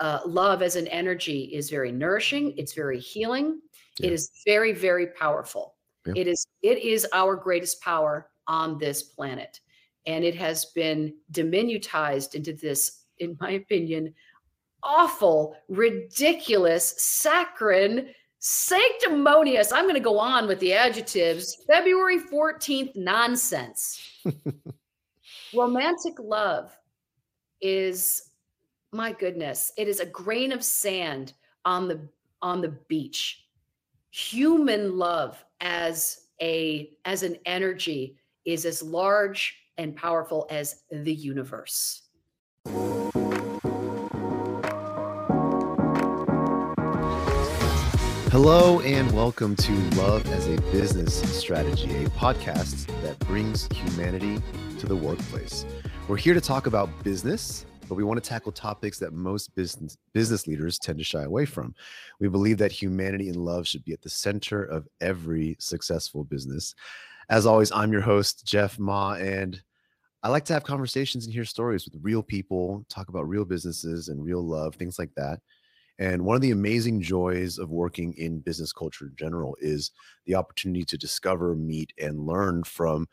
uh, love as an energy is very nourishing. It's very healing. Yeah. It is very, very powerful. Yeah. It is it is our greatest power on this planet, and it has been diminutized into this, in my opinion, awful, ridiculous, saccharine, sanctimonious. I'm going to go on with the adjectives. February 14th nonsense. Romantic love is my goodness, it is a grain of sand on the on the beach. Human love as a as an energy is as large and powerful as the universe. Hello, and welcome to Love as a Business Strategy, a podcast that brings humanity to the workplace. We're here to talk about business, but we want to tackle topics that most business business leaders tend to shy away from. We believe that humanity and love should be at the center of every successful business. As always, I'm your host, Jeff Ma, and I like to have conversations and hear stories with real people, talk about real businesses and real love, things like that. And one of the amazing joys of working in business culture in general is the opportunity to discover, meet, and learn from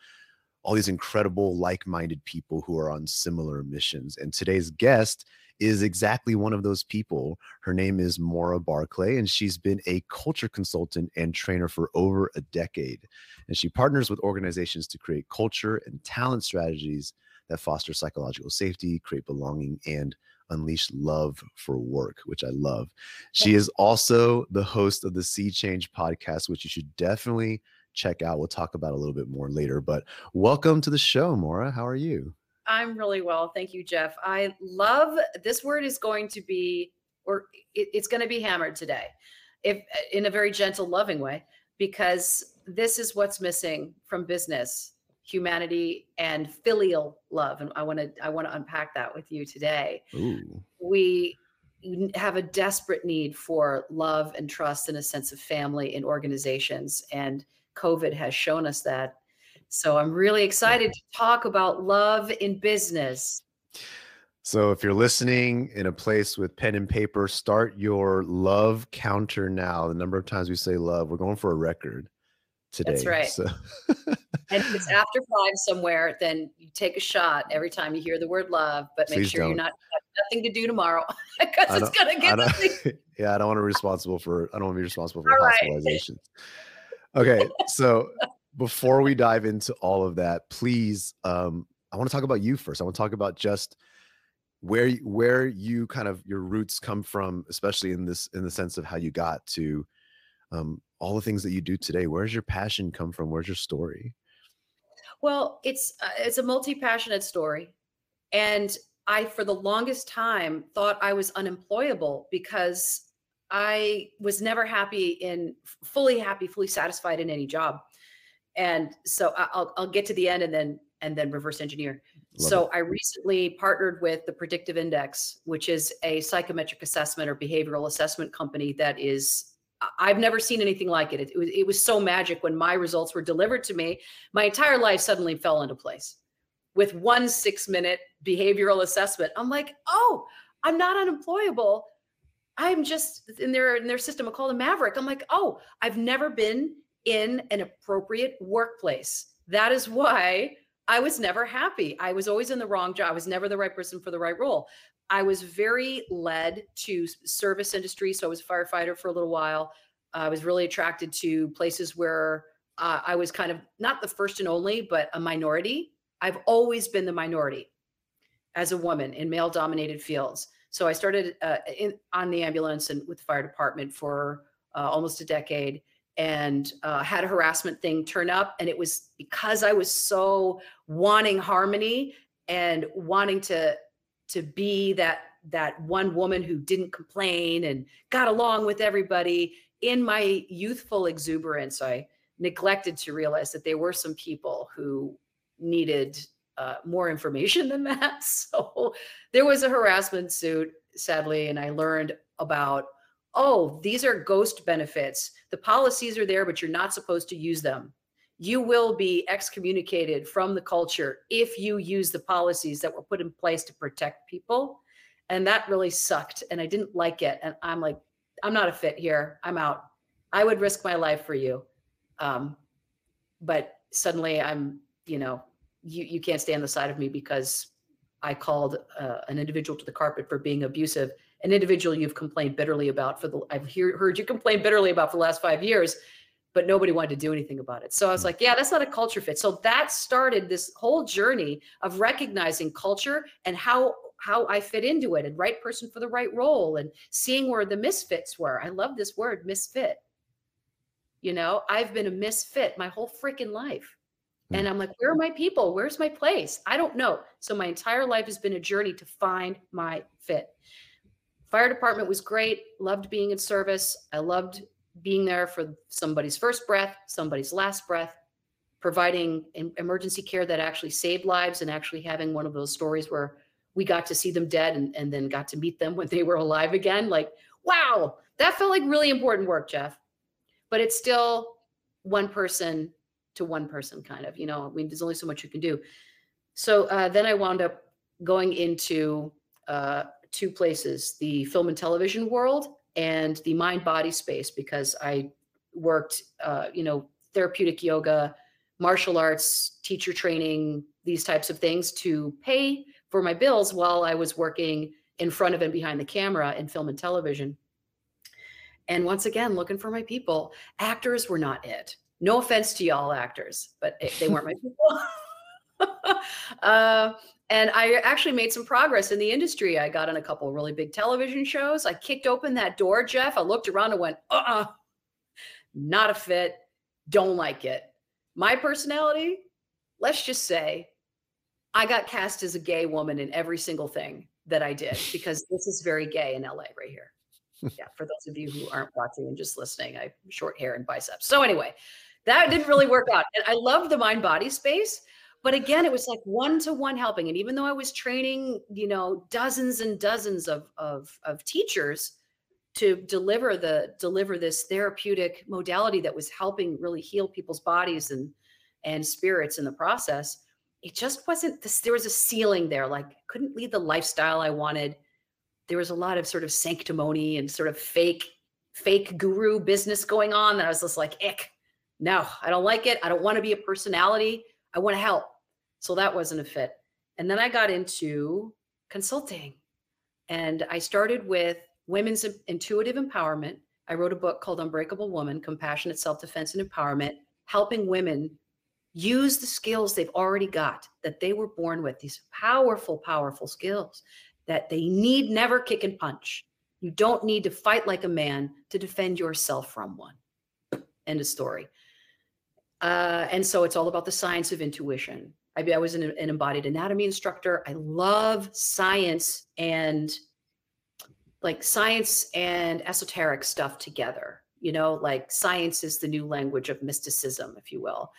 all these incredible, like minded people who are on similar missions. And today's guest is exactly one of those people. Her name is Maura Barclay, and she's been a culture consultant and trainer for over a decade. And she partners with organizations to create culture and talent strategies that foster psychological safety, create belonging, and unleash love for work, which I love. She is also the host of the Sea Change podcast, which you should definitely check out. We'll talk about a little bit more later. But welcome to the show, Maura. How are you? I'm really well. Thank you, Jeff. I love this word is going to be, or it, it's going to be hammered today, if in a very gentle, loving way, because this is what's missing from business humanity and filial love and i want to i want to unpack that with you today Ooh. we have a desperate need for love and trust and a sense of family in organizations and covid has shown us that so i'm really excited to talk about love in business so if you're listening in a place with pen and paper start your love counter now the number of times we say love we're going for a record today. That's right. So. and if it's after five somewhere, then you take a shot every time you hear the word love, but make Please sure don't. you're not nothing to do tomorrow because it's gonna get. yeah, I don't want to be responsible for. I don't want to be responsible for all hospitalizations. Right. Okay, so before we dive into all of that, please, um, I want to talk about you first. I want to talk about just where where you kind of your roots come from, especially in this in the sense of how you got to um, all the things that you do today. Where's your passion come from? Where's your story? Well it's uh, it's a multi-passionate story and i for the longest time thought i was unemployable because i was never happy in fully happy fully satisfied in any job and so i'll, I'll get to the end and then and then reverse engineer Love so it. I recently partnered with the Predictive Index, which is a psychometric assessment or behavioral assessment company that is I've never seen anything like it. It, it, was, it was so magic when my results were delivered to me. My entire life suddenly fell into place with one six minute behavioral assessment. I'm like, oh, I'm not unemployable. I'm just in their in their system. I call them Maverick. I'm like, oh, I've never been in an appropriate workplace. That is why I was never happy. I was always in the wrong job. I was never the right person for the right role. I was very led to service industry. So I was a firefighter for a little while. I was really attracted to places where uh, I was kind of not the first and only, but a minority. I've always been the minority as a woman in male dominated fields. So I started uh, in, on the ambulance and with the fire department for uh, almost a decade and uh, had a harassment thing turn up. And it was because I was so wanting harmony and wanting to to be that that one woman who didn't complain and got along with everybody in my youthful exuberance i neglected to realize that there were some people who needed uh, more information than that so there was a harassment suit sadly and i learned about oh these are ghost benefits the policies are there but you're not supposed to use them you will be excommunicated from the culture if you use the policies that were put in place to protect people. And that really sucked. And I didn't like it. And I'm like, I'm not a fit here. I'm out. I would risk my life for you. Um, but suddenly I'm, you know, you, you can't stay on the side of me because I called uh, an individual to the carpet for being abusive, an individual you've complained bitterly about for the, I've hear, heard you complain bitterly about for the last five years, but nobody wanted to do anything about it. So I was hmm. like, yeah, that's not a culture fit. So that started this whole journey of recognizing culture and how how I fit into it and right person for the right role and seeing where the misfits were. I love this word, misfit. You know, I've been a misfit my whole freaking life. Hmm. And I'm like, where are my people? Where's my place? I don't know. So my entire life has been a journey to find my fit. Fire department was great. Loved being in service. I loved being there for somebody's first breath, somebody's last breath, providing emergency care that actually saved lives and actually having one of those stories where we got to see them dead and, and then got to meet them when they were alive again. Like, wow, that felt like really important work, Jeff. But it's still one person to one person kind of you know i mean there's only so much you can do. So uh, then i wound up going into uh, two places the film and television world and the mind body space because i worked uh, you know therapeutic yoga martial arts teacher training these types of things to pay for my bills while i was working in front of and behind the camera in film and television. And once again looking for my people actors were not it no offense to y'all actors, but it, they weren't my people. uh, and I actually made some progress in the industry. I got on a couple really big television shows. I kicked open that door, Jeff. I looked around and went, uh uh-uh, uh not a fit. Don't like it. My personality, let's just say, I got cast as a gay woman in every single thing that I did because this is very gay in LA right here. yeah, for those of you who aren't watching and just listening, I have short hair and biceps. So anyway, that didn't really work out. And I loved the mind body space. But again, it was like one to one helping. And even though I was training, you know, dozens and dozens of, of, of teachers to deliver the deliver this therapeutic modality that was helping really heal people's bodies and and spirits in the process, it just wasn't this, there was a ceiling there. Like couldn't lead the lifestyle I wanted. There was a lot of sort of sanctimony and sort of fake, fake guru business going on that I was just like, ick no, I don't like it. I don't want to be a personality. I want to help. So that wasn't a fit. And then I got into consulting and I started with women's intuitive empowerment. I wrote a book called Unbreakable Woman Compassionate Self Defense and Empowerment, helping women use the skills they've already got that they were born with, these powerful, powerful skills that they need never kick and punch. You don't need to fight like a man to defend yourself from one. End of story. Uh, and so it's all about the science of intuition. I, I was an, an embodied anatomy instructor. I love science and like science and esoteric stuff together. You know, like science is the new language of mysticism, if you will,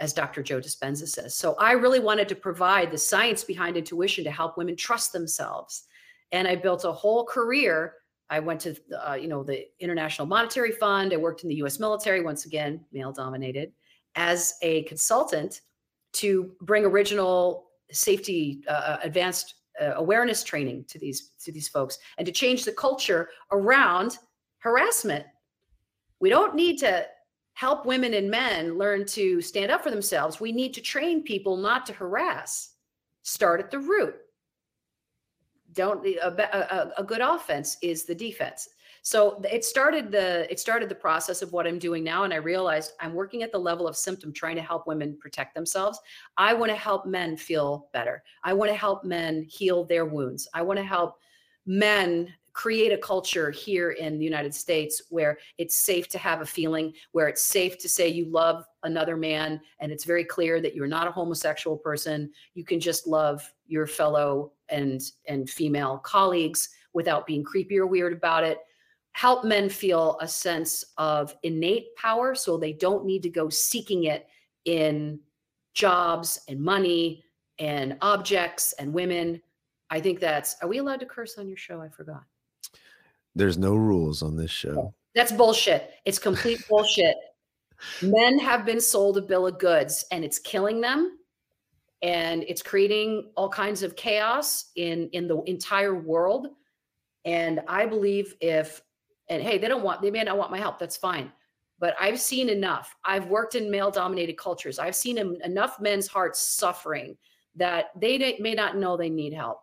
as Dr. Joe Dispenza says. So I really wanted to provide the science behind intuition to help women trust themselves. And I built a whole career I went to, uh, you know, the International Monetary Fund. I worked in the U.S. military, once again, male dominated as a consultant to bring original safety uh, uh, advanced uh, awareness training to these to these folks and to change the culture around harassment we don't need to help women and men learn to stand up for themselves we need to train people not to harass start at the root don't a, a, a good offense is the defense so it started the it started the process of what I'm doing now, and I realized I'm working at the level of symptom, trying to help women protect themselves. I want to help men feel better. I want to help men heal their wounds. I want to help men create a culture here in the United States where it's safe to have a feeling, where it's safe to say you love another man, and it's very clear that you're not a homosexual person. You can just love your fellow and and female colleagues without being creepy or weird about it help men feel a sense of innate power so they don't need to go seeking it in jobs and money and objects and women. I think that's, are we allowed to curse on your show? I forgot. There's no rules on this show. That's bullshit. It's complete bullshit. Men have been sold a bill of goods and it's killing them. and it's creating all kinds of chaos in in the entire world and i believe if and hey they don't want they may not want my help that's fine but i've seen enough i've worked in male dominated cultures i've seen enough men's hearts suffering that they may not know they need help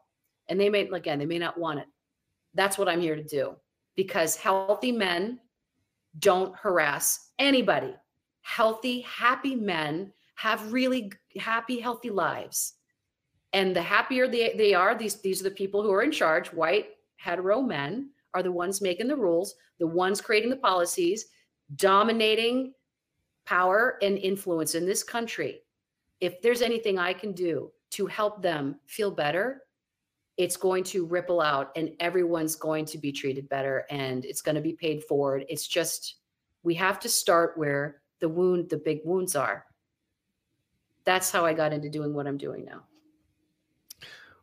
and they may again they may not want it that's what i'm here to do because healthy men don't harass anybody healthy happy men have really happy, healthy lives. And the happier they, they are, these, these are the people who are in charge, white, hetero men are the ones making the rules, the ones creating the policies, dominating power and influence in this country. If there's anything I can do to help them feel better, it's going to ripple out and everyone's going to be treated better and it's going to be paid forward. It's just, we have to start where the wound, the big wounds are that's how I got into doing what I'm doing now.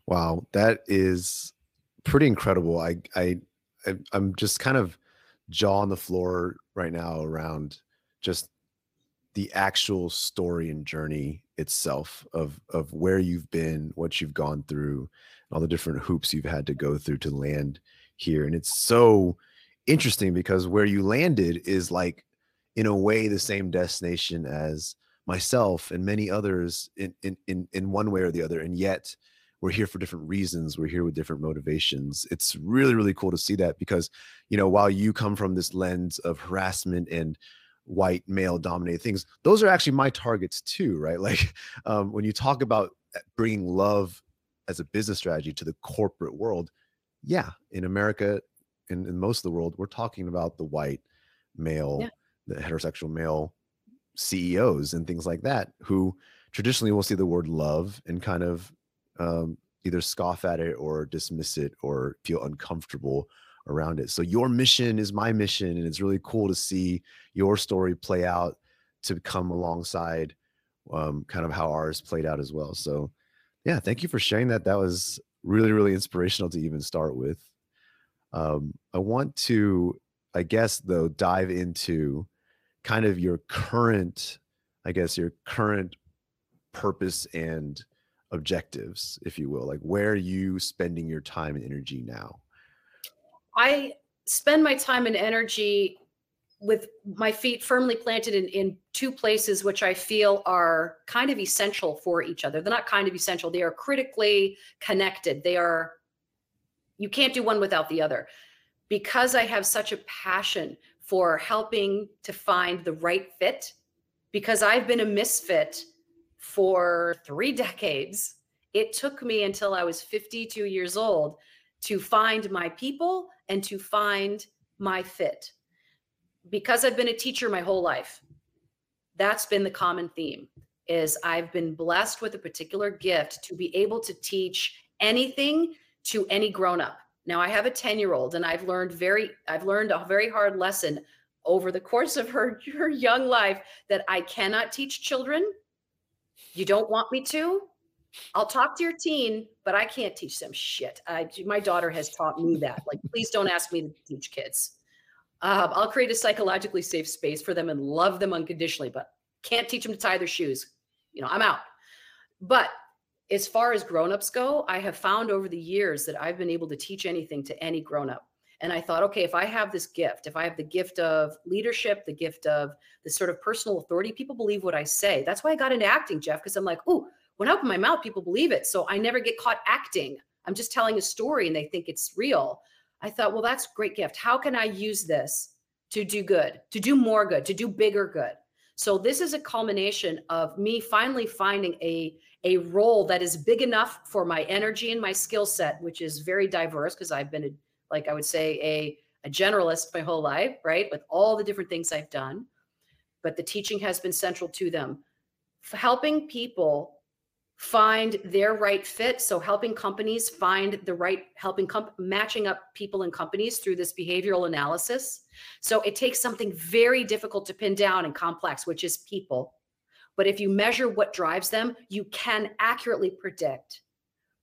Wow, that is pretty incredible. I I I'm just kind of jaw on the floor right now around just the actual story and journey itself of of where you've been, what you've gone through, all the different hoops you've had to go through to land here. And it's so interesting because where you landed is like in a way the same destination as myself and many others in, in in in one way or the other and yet we're here for different reasons we're here with different motivations it's really really cool to see that because you know while you come from this lens of harassment and white male dominated things those are actually my targets too right like um, when you talk about uh, bringing love as a business strategy to the corporate world yeah in america and in most of the world we're talking about the white male yeah. the heterosexual male CEOs and things like that who traditionally will see the word love and kind of um, either scoff at it or dismiss it or feel uncomfortable around it. So your mission is my mission, and it's really cool to see your story play out to come alongside um, kind of how ours played out as well. So yeah, thank you for sharing that. That was really really inspirational to even start with. Um, I want to, I guess though, dive into kind of your current, I guess, your current purpose and objectives, if you will? Like, where are you spending your time and energy now? I spend my time and energy with my feet firmly planted in, in two places which I feel are kind of essential for each other. They're not kind of essential, they are critically connected. They are, you can't do one without the other. Because I have such a passion for helping to find the right fit because I've been a misfit for three decades. It took me until I was 52 years old to find my people and to find my fit. Because I've been a teacher my whole life, that's been the common theme is I've been blessed with a particular gift to be able to teach anything to any grown up. Now I have a 10 year old and I've learned very, I've learned a very hard lesson over the course of her, her young life that I cannot teach children. You don't want me to. I'll talk to your teen, but I can't teach them shit. I, my daughter has taught me that. Like, please don't ask me to teach kids. Um, I'll create a psychologically safe space for them and love them unconditionally, but can't teach them to tie their shoes. You know, I'm out. But as far as grown-ups go, I have found over the years that I've been able to teach anything to any grown-up. And I thought, okay, if I have this gift, if I have the gift of leadership, the gift of this sort of personal authority, people believe what I say. That's why I got into acting, Jeff, because I'm like, oh, when I open my mouth, people believe it. So I never get caught acting. I'm just telling a story and they think it's real. I thought, well, that's great gift. How can I use this to do good, to do more good, to do bigger good? So this is a culmination of me finally finding a a role that is big enough for my energy and my skill set, which is very diverse because I've been, a, like I would say, a, a generalist my whole life, right? With all the different things I've done. But the teaching has been central to them. Helping people find their right fit. So helping companies find the right, helping comp- matching up people and companies through this behavioral analysis. So it takes something very difficult to pin down and complex, which is people but if you measure what drives them, you can accurately predict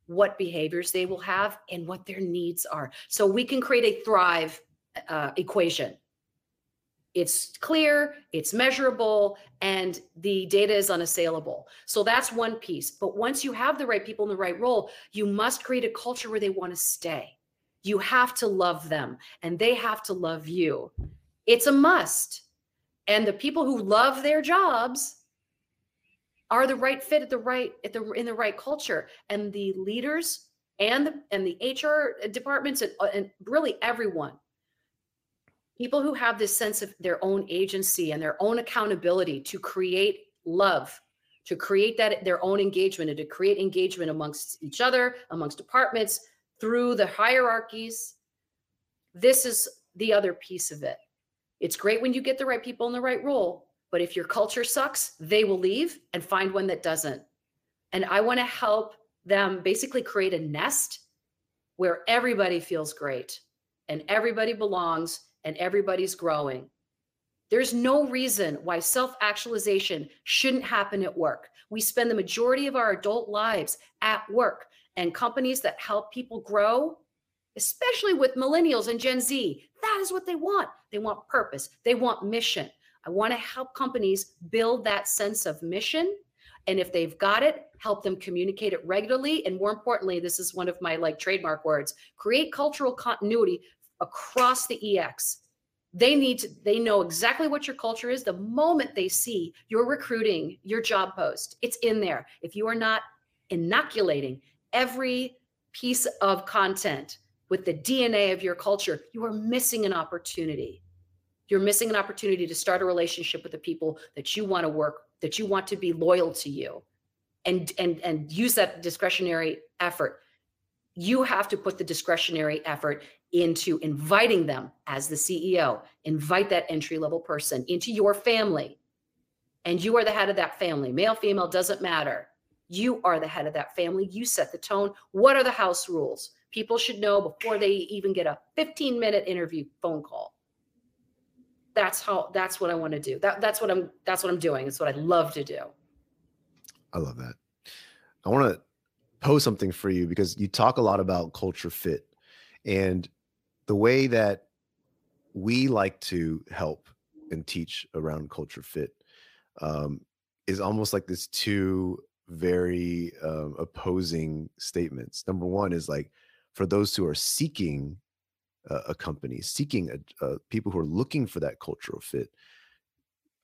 what behaviors they will have and what their needs are. So we can create a thrive uh, equation. It's clear, it's measurable, and the data is unassailable. So that's one piece. But once you have the right people in the right role, you must create a culture where they want to stay. You have to love them and they have to love you. It's a must. And the people who love their jobs are the right fit at the right at the in the right culture and the leaders and the and the HR departments and, uh, and really everyone people who have this sense of their own agency and their own accountability to create love to create that their own engagement and to create engagement amongst each other amongst departments through the hierarchies this is the other piece of it. It's great when you get the right people in the right role but if your culture sucks they will leave and find one that doesn't. And i want to help them basically create a nest where everybody feels great and everybody belongs and everybody's growing. There's no reason why self actualization shouldn't happen at work. We spend the majority of our adult lives at work, and companies that help people grow, especially with millennials and Gen Z, that is what they want. They want purpose, they want mission. I want to help companies build that sense of mission. And if they've got it, help them communicate it regularly. And more importantly, this is one of my like trademark words create cultural continuity across the EX. They need to, they know exactly what your culture is the moment they see your recruiting, your job post. It's in there. If you are not inoculating every piece of content with the DNA of your culture, you are missing an opportunity. You're missing an opportunity to start a relationship with the people that you want to work, that you want to be loyal to you and and and use that discretionary effort you have to put the discretionary effort into inviting them as the CEO, invite that entry level person into your family. And you are the head of that family. Male, female, doesn't matter. You are the head of that family. You set the tone. What are the house rules? People should know before they even get a 15 minute interview phone call. That's how that's what I want to do. That, that's what I'm that's what I'm doing. It's what I love to do. I love that. I want to pose something for you because you talk a lot about culture fit and the way that we like to help and teach around culture fit um, is almost like this two very um, opposing statements. Number one is like for those who are seeking a, company, seeking a, people who are looking for that cultural fit,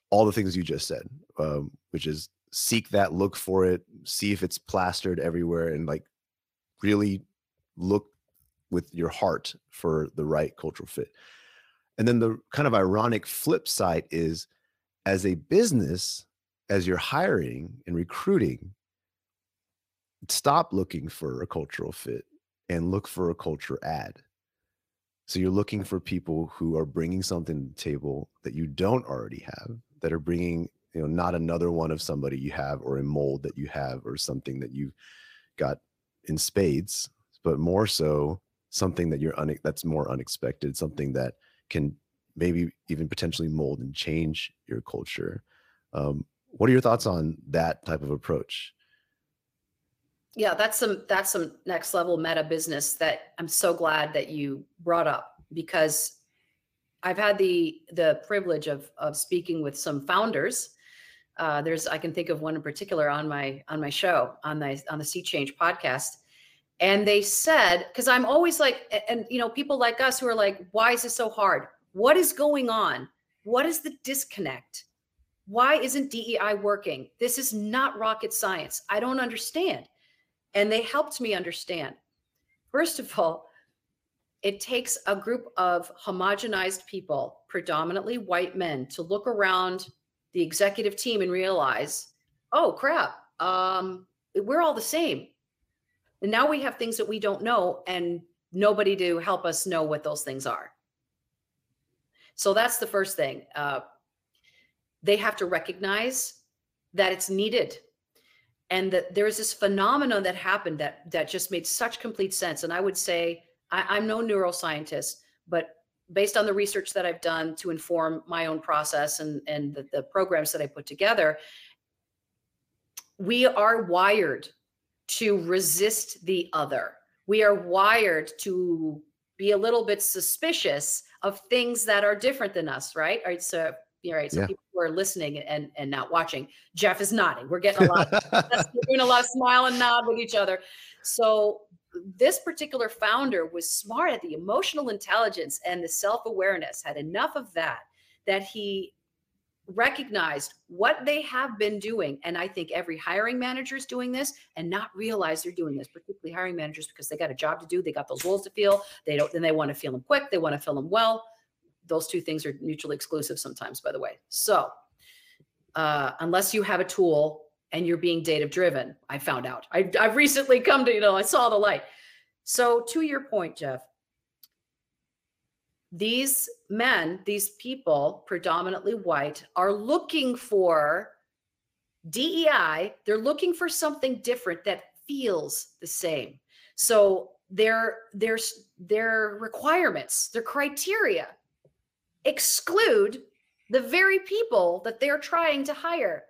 all the things you just said, um, which is seek that, look for it, see if it's plastered everywhere, and like really look with your heart for the right cultural fit. And then the kind of ironic flip side is as a business, as you're hiring and recruiting, stop looking for a cultural fit and look for a culture add. So you're looking for people who are bringing something to the table that you don't already have, that are bringing, you know, not another one of somebody you have or a mold that you have or something that you've got in spades, but more so something that you're un- that's more unexpected, something that can maybe even potentially mold and change your culture. Um, what are your thoughts on that type of approach? Yeah, that's some that's some next level meta business that I'm so glad that you brought up because I've had the the privilege of of speaking with some founders. Uh, there's I can think of one in particular on my on my show on the on the Sea Change podcast, and they said, because I'm always like, and you know, people like us who are like, why is this so hard? What is going on? What is the disconnect? Why isn't DEI working? This is not rocket science. I don't understand. And they helped me understand. First of all, it takes a group of homogenized people, predominantly white men, to look around the executive team and realize, oh crap, um, we're all the same and now we have things that we don't know and nobody to help us know what those things are. So that's the first thing. Uh, they have to recognize that it's needed and that there's this phenomenon that happened that that just made such complete sense and i would say I, am no neuroscientist but based on the research that i've done to inform my own process and and the, the programs that i put together we are wired to resist the other. We are wired to be a little bit suspicious of things that are different than us, right? All right. So, all right. So yeah. people who are listening and and not watching, Jeff is nodding. We're getting a lot. we're doing a lot of smile and nod with each other. So this particular founder was smart at the emotional intelligence and the self-awareness had enough of that that he recognized what they have been doing. And i think every hiring manager is doing this and not realize they're doing this particularly hiring managers because they got a job to do. They got those roles to fill. They don't then they want to fill them quick. They want to fill them well. Those two things are mutually exclusive sometimes by the way. So uh, unless you have a tool and you're being data driven i found out. I, i've recently come to you know i saw the light. So to your point jeff these men, these people, predominantly white, are looking for DEI. They're looking for something different that feels the same. So their their their requirements, their criteria exclude the very people that they're trying to hire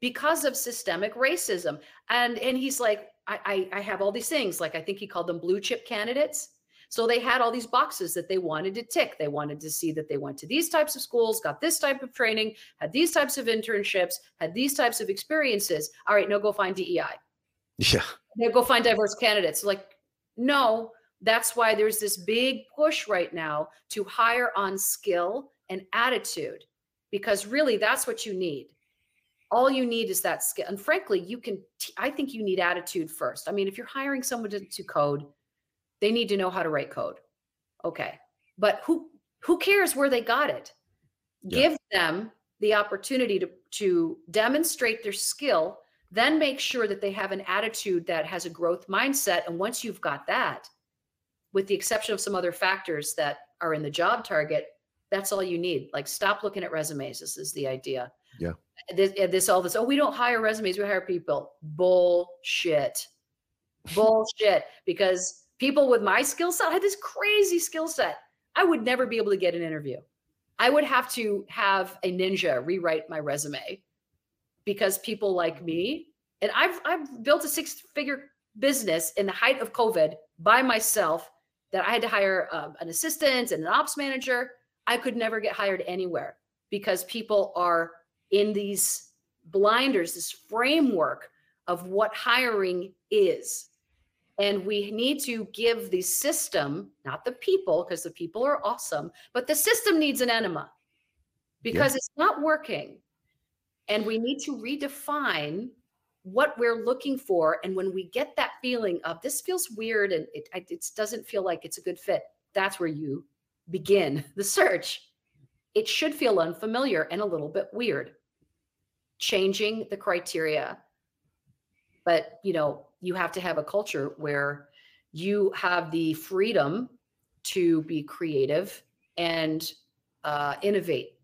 because of systemic racism. And and he's like, I, I, I have all these things. Like I think he called them blue chip candidates so they had all these boxes that they wanted to tick. They wanted to see that they went to these types of schools, got this type of training, had these types of internships, had these types of experiences. All right, now go find DEI. Yeah. Now go find diverse candidates. Like, no, that's why there's this big push right now to hire on skill and attitude, because really that's what you need. All you need is that skill. And frankly, you can, I think you need attitude first. I mean, if you're hiring someone to, to code, they need to know how to write code. Okay. But who who cares where they got it? Yeah. Give them the opportunity to to demonstrate their skill, then make sure that they have an attitude that has a growth mindset and once you've got that, with the exception of some other factors that are in the job target, that's all you need. Like stop looking at resumes. This is the idea. Yeah. This, this all this. Oh, we don't hire resumes. We hire people. Bullshit. Bullshit. Because people with my skill set I had this crazy skill set. I would never be able to get an interview. I would have to have a ninja rewrite my resume because people like me, and I've I've built a six figure business in the height of COVID by myself that I had to hire um, an assistant and an ops manager. I could never get hired anywhere because people are in these blinders, this framework of what hiring is. And we need to give the system, not the people, because the people are awesome, but the system needs an enema because yeah. it's not working. And we need to redefine what we're looking for. And when we get that feeling of this feels weird and it, it doesn't feel like it's a good fit, that's where you begin the search. It should feel unfamiliar and a little bit weird. Changing the criteria. But, you know, you have to have a culture where you have the freedom to be creative and uh, innovate,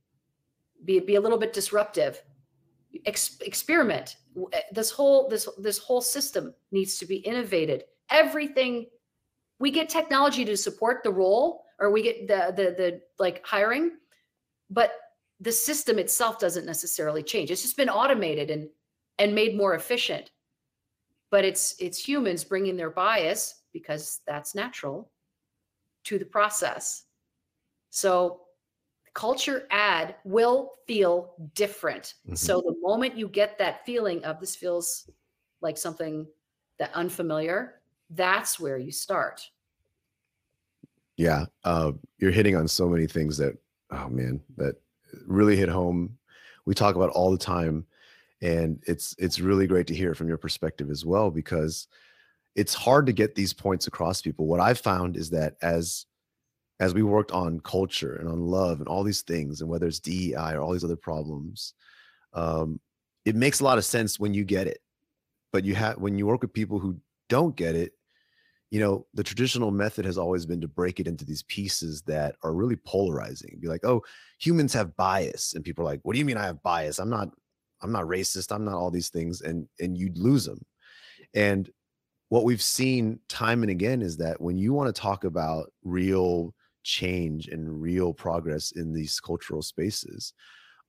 be be a little bit disruptive, Ex- experiment. Eh, this whole this this whole system needs to be innovated. Everything we get technology to support the role, or we get the the the like hiring, but the system itself doesn't necessarily change. It's just been automated and and made more efficient but it's it's humans bringing their bias because that's natural to the process. So culture add will feel different. Mm-hmm. so the moment you get that feeling of this feels like something that unfamiliar that's where you start. Yeah uh, you're hitting on so many things that oh man that really hit home. We talk about all the time and it's it's really great to hear from your perspective as well because it's hard to get these points across people. What i've found is that as as we worked on culture and on love and all these things and whether it's dei or all these other problems um, it makes a lot of sense when you get it. But you have when you work with people who don't get it you know the traditional method has always been to break it into these pieces that are really polarizing. Be like oh humans have bias. And people are like what do you mean i have bias? I'm not I'm not racist. I'm not all these things. And and you'd lose them. And what we've seen time and again is that when you want to talk about real change and real progress in these cultural spaces,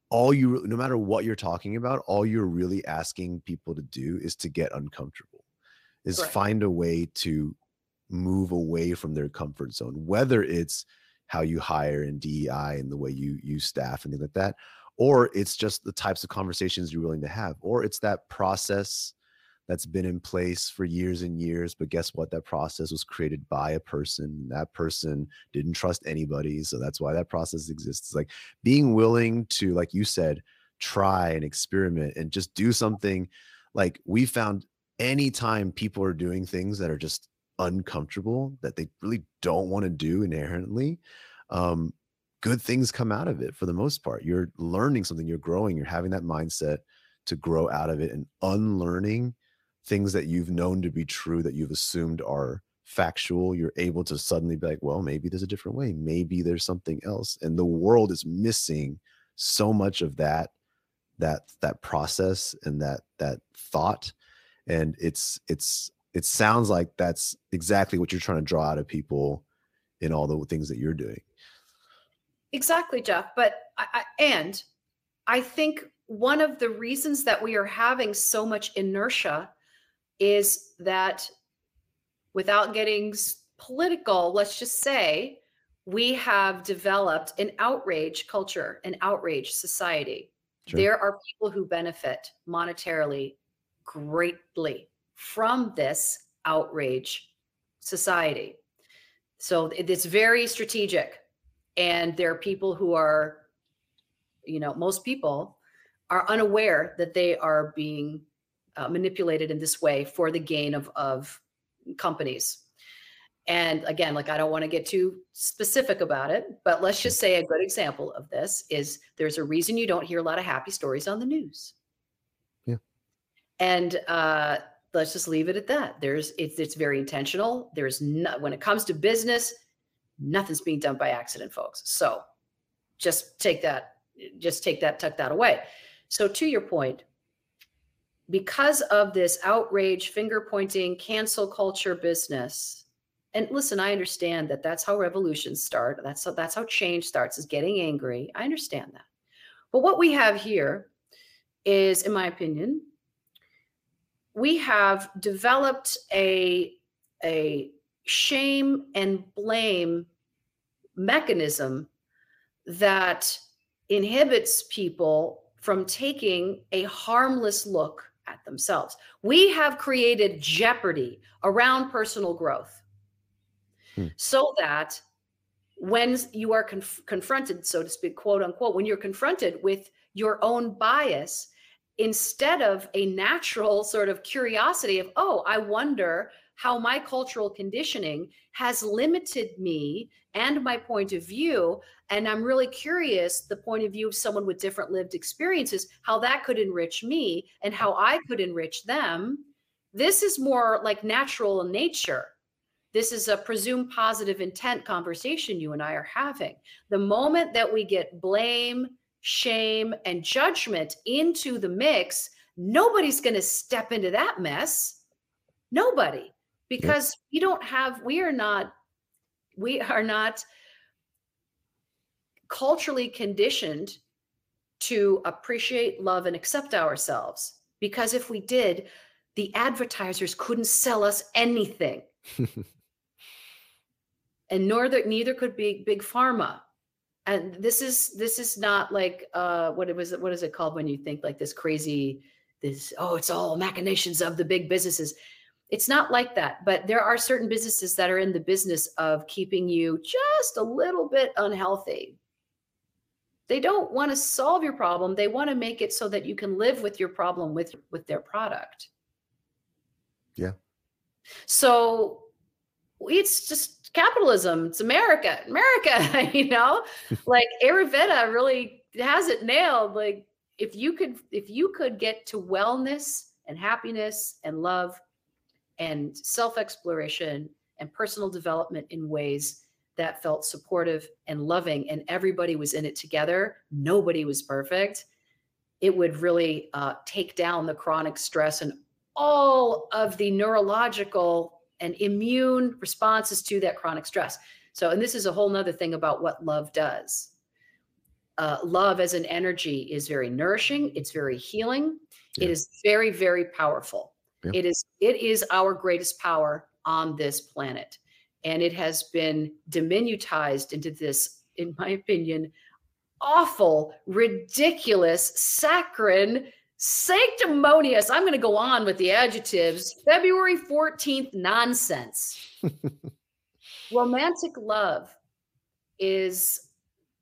all you no matter what you're talking about, all you're really asking people to do is to get uncomfortable, is right. find a way to move away from their comfort zone, whether it's how you hire and DEI and the way you use staff and things like that, or it's just the types of conversations you're willing to have, or it's that process that's been in place for years and years. But guess what? That process was created by a person. That person didn't trust anybody. So that's why that process exists. Like being willing to, like you said, try and experiment and just do something like we found anytime people are doing things that are just uncomfortable that they really don't want to do inherently um, good things come out of it for the most part. You're learning something you're growing you're having that mindset to grow out of it and unlearning things that you've known to be true that you've assumed are factual. You're able to suddenly be like well maybe there's a different way. Maybe there's something else. And the world is missing so much of that that that process and that that thought. And it's it's it sounds like that's exactly what you're trying to draw out of people in all the things that you're doing exactly jeff but I, I, and i think one of the reasons that we are having so much inertia is that without getting political, let's just say we have developed an outrage culture, an outrage society. Sure. There are people who benefit monetarily greatly from this outrage society. So it's very strategic. And there are people who are, you know, most people are unaware that they are being uh, manipulated in this way for the gain of, of companies. And again, like I don't want to get too specific about it, but let's just say a good example of this is there's a reason you don't hear a lot of happy stories on the news. Yeah. And uh, let's just leave it at that. There's it's it's very intentional. There's not when it comes to business, nothing's being done by accident, folks. So just take that, just take that, tuck that away. So to your point, because of this outrage, finger pointing, cancel culture business. And listen, I understand that that's how revolutions start. That's how, that's how change starts is getting angry. I understand that. But what we have here is, in my opinion, we have developed a, a shame and blame mechanism that inhibits people from taking a harmless look at themselves. We have created jeopardy around personal growth hmm. so that when you are conf- confronted, so to speak, quote unquote, when you're confronted with your own bias, instead of a natural sort of curiosity of, oh, I wonder how my cultural conditioning has limited me and my point of view. And I'm really curious the point of view of someone with different lived experiences, how that could enrich me and how I could enrich them. This is more like natural in nature. This is a presumed positive intent conversation you and I are having. The moment that we get blame, shame, and judgment into the mix, nobody's going to step into that mess. Nobody because yep. we don't have we are not we are not culturally conditioned to appreciate love and accept ourselves. Because if we did the advertisers couldn't sell us anything. And nor that neither could be big pharma. And this is this is not like uh what it was what is it called when you think like this crazy this oh it's all machinations of the big businesses it's not like that, but there are certain businesses that are in the business of keeping you just a little bit unhealthy. They don't want to solve your problem. They want to make it so that you can live with your problem with with their product. Yeah. So it's just capitalism. It's America. America, you know? like Ayurveda really has it nailed. Like if you could if you could get to wellness and happiness and love and self exploration and personal development in ways that felt supportive and loving, and everybody was in it together. Nobody was perfect. It would really uh, take down the chronic stress and all of the neurological and immune responses to that chronic stress. So, and this is a whole nother thing about what love does. Uh, love as an energy is very nourishing, it's very healing, yeah. it is very, very powerful. It is it is our greatest power on this planet. And it has been diminutized into this, in my opinion, awful, ridiculous, saccharine, sanctimonious. I'm going to go on with the adjectives. February 14th nonsense. Romantic love is,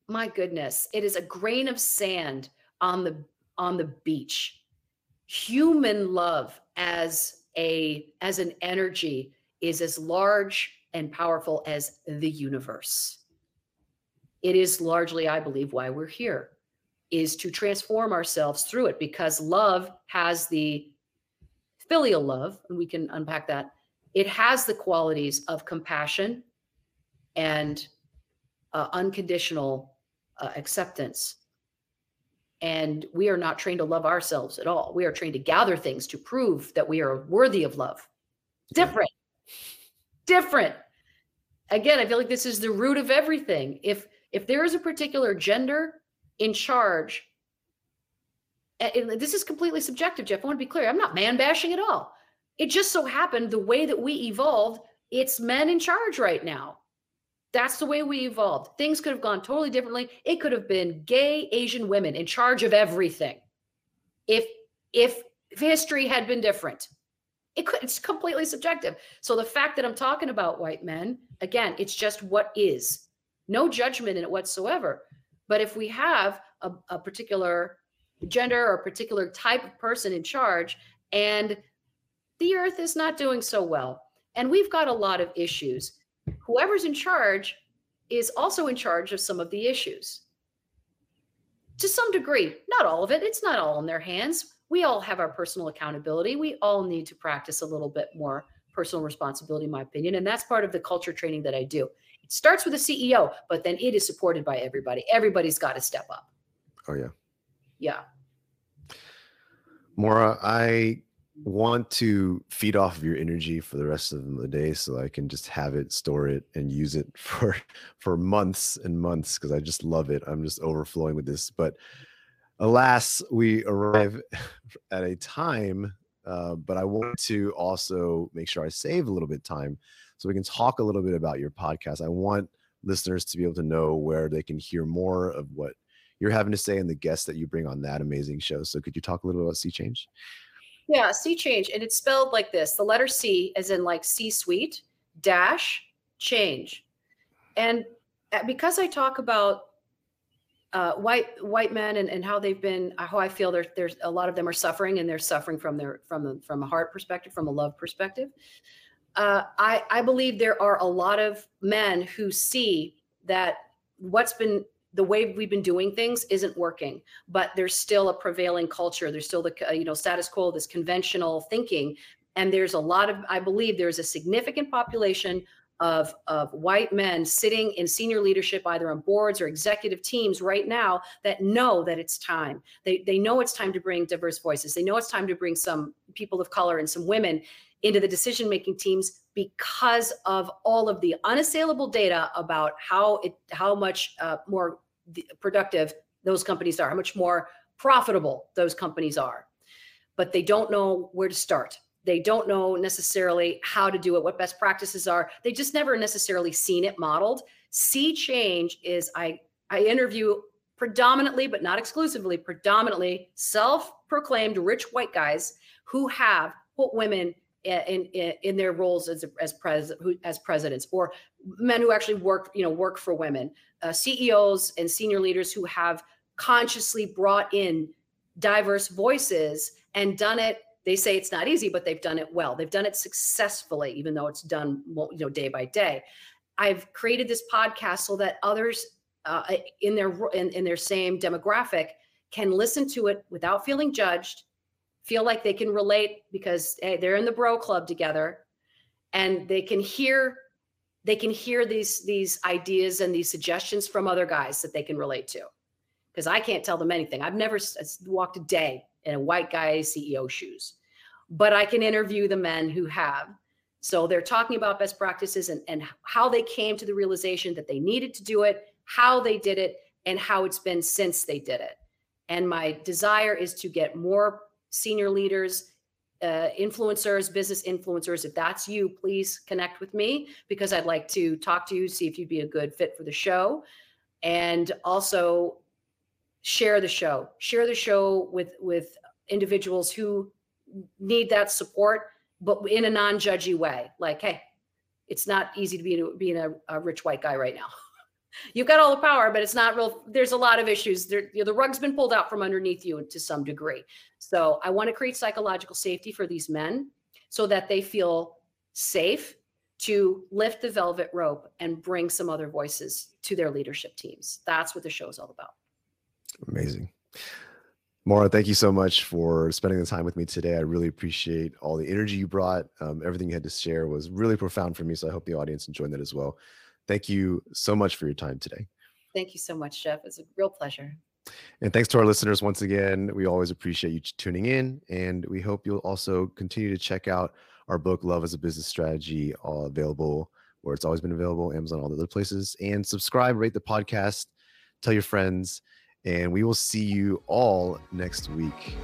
my goodness, it is a grain of sand on the on the beach. Human love as a as an energy is as large and powerful as the universe. It is largely, I believe, why we're here is to transform ourselves through it because love has the filial love, and we can unpack that. It has the qualities of compassion and uh, unconditional uh, acceptance. And we are not trained to love ourselves at all. We are trained to gather things to prove that we are worthy of love. Different. Different. Again, I feel like this is the root of everything. If if there is a particular gender in charge, and this is completely subjective, Jeff. I want to be clear. I'm not man bashing at all. It just so happened the way that we evolved, it's men in charge right now. That's the way we evolved. Things could have gone totally differently. It could have been gay Asian women in charge of everything. If if, if history had been different. It could, it's completely subjective. So the fact that I'm talking about white men, again, it's just what is. No judgment in it whatsoever. But if we have a, a particular gender or a particular type of person in charge and the earth is not doing so well and we've got a lot of issues whoever's in charge is also in charge of some of the issues. To some degree not all of it it's not all in their hands. We all have our personal accountability. We all need to practice a little bit more personal responsibility in my opinion and that's part of the culture training that i do. It starts with the ceo but then it is supported by everybody. Everybody's got to step up. Oh yeah. Yeah. Maura, I want to feed off of your energy for the rest of the day so I can just have it, store it, and use it for for months and months because I just love it. I'm just overflowing with this. But alas, we arrive at a time. Uh, but I want to also make sure I save a little bit time so we can talk a little bit about your podcast. I want listeners to be able to know where they can hear more of what you're having to say and the guests that you bring on that amazing show. So could you talk a little about C Change? Yeah, C change. And it's spelled like this the letter C, as in like C suite, dash, change. And uh, because I talk about uh, white white men and, and how they've been uh, how I feel there's there's a lot of them are suffering and they're suffering from their from from a heart perspective from a love perspective. Uh, I I believe there are a lot of men who see that what's been the way we've been doing things isn't working but there's still a prevailing culture there's still the uh, you know status quo this conventional thinking and there's a lot of i believe there's a significant population of, of white men sitting in senior leadership, either on boards or executive teams right now, that know that it's time. They, they know it's time to bring diverse voices. They know it's time to bring some people of color and some women into the decision making teams because of all of the unassailable data about how it how much uh, more productive those companies are, how much more profitable those companies are. But they don't know where to start. They don't know necessarily how to do it, what best practices are. They just never necessarily seen it modeled. C change is I I interview predominantly, but not exclusively, predominantly self-proclaimed rich white guys who have put women in in, in their roles as as pres as presidents or men who actually work you know work for women uh, CEOs and senior leaders who have consciously brought in diverse voices and done it they say it's not easy but they've done it well. They've done it successfully even though it's done you know day by day. I've created this podcast so that others uh, in their in, in their same demographic can listen to it without feeling judged feel like they can relate because hey, they're in the bro club together. And they can hear they can hear these these ideas and these suggestions from other guys that they can relate to. Because i can't tell them anything. I've never walked a day in a white guy ceo shoes. But i can interview the men who have. So they're talking about best practices and, and how they came to the realization that they needed to do it how they did it and how it's been since they did it. And my desire is to get more senior leaders uh, influencers, business influencers, if that's you, please connect with me because I'd like to talk to you, see if you'd be a good fit for the show. And also share the show, share the show with, with individuals who need that support, but in a non-judgy way. Like, hey, it's not easy to be being a, a rich white guy right now. You've got all the power, but it's not real. There's a lot of issues. There, you know, the rug's been pulled out from underneath you to some degree. So I want to create psychological safety for these men so that they feel safe to lift the velvet rope and bring some other voices to their leadership teams. That's what the show is all about. Amazing. Maura, thank you so much for spending the time with me today. I really appreciate all the energy you brought. Um, everything you had to share was really profound for me. So I hope the audience enjoyed that as well. Thank you so much for your time today. Thank you so much, Jeff. It's a real pleasure. And thanks to our listeners once again. We always appreciate you tuning in. And we hope you'll also continue to check out our book, Love as a Business Strategy, all available where it's always been available, Amazon, all the other places. And subscribe, rate the podcast, tell your friends and we will see you all next week.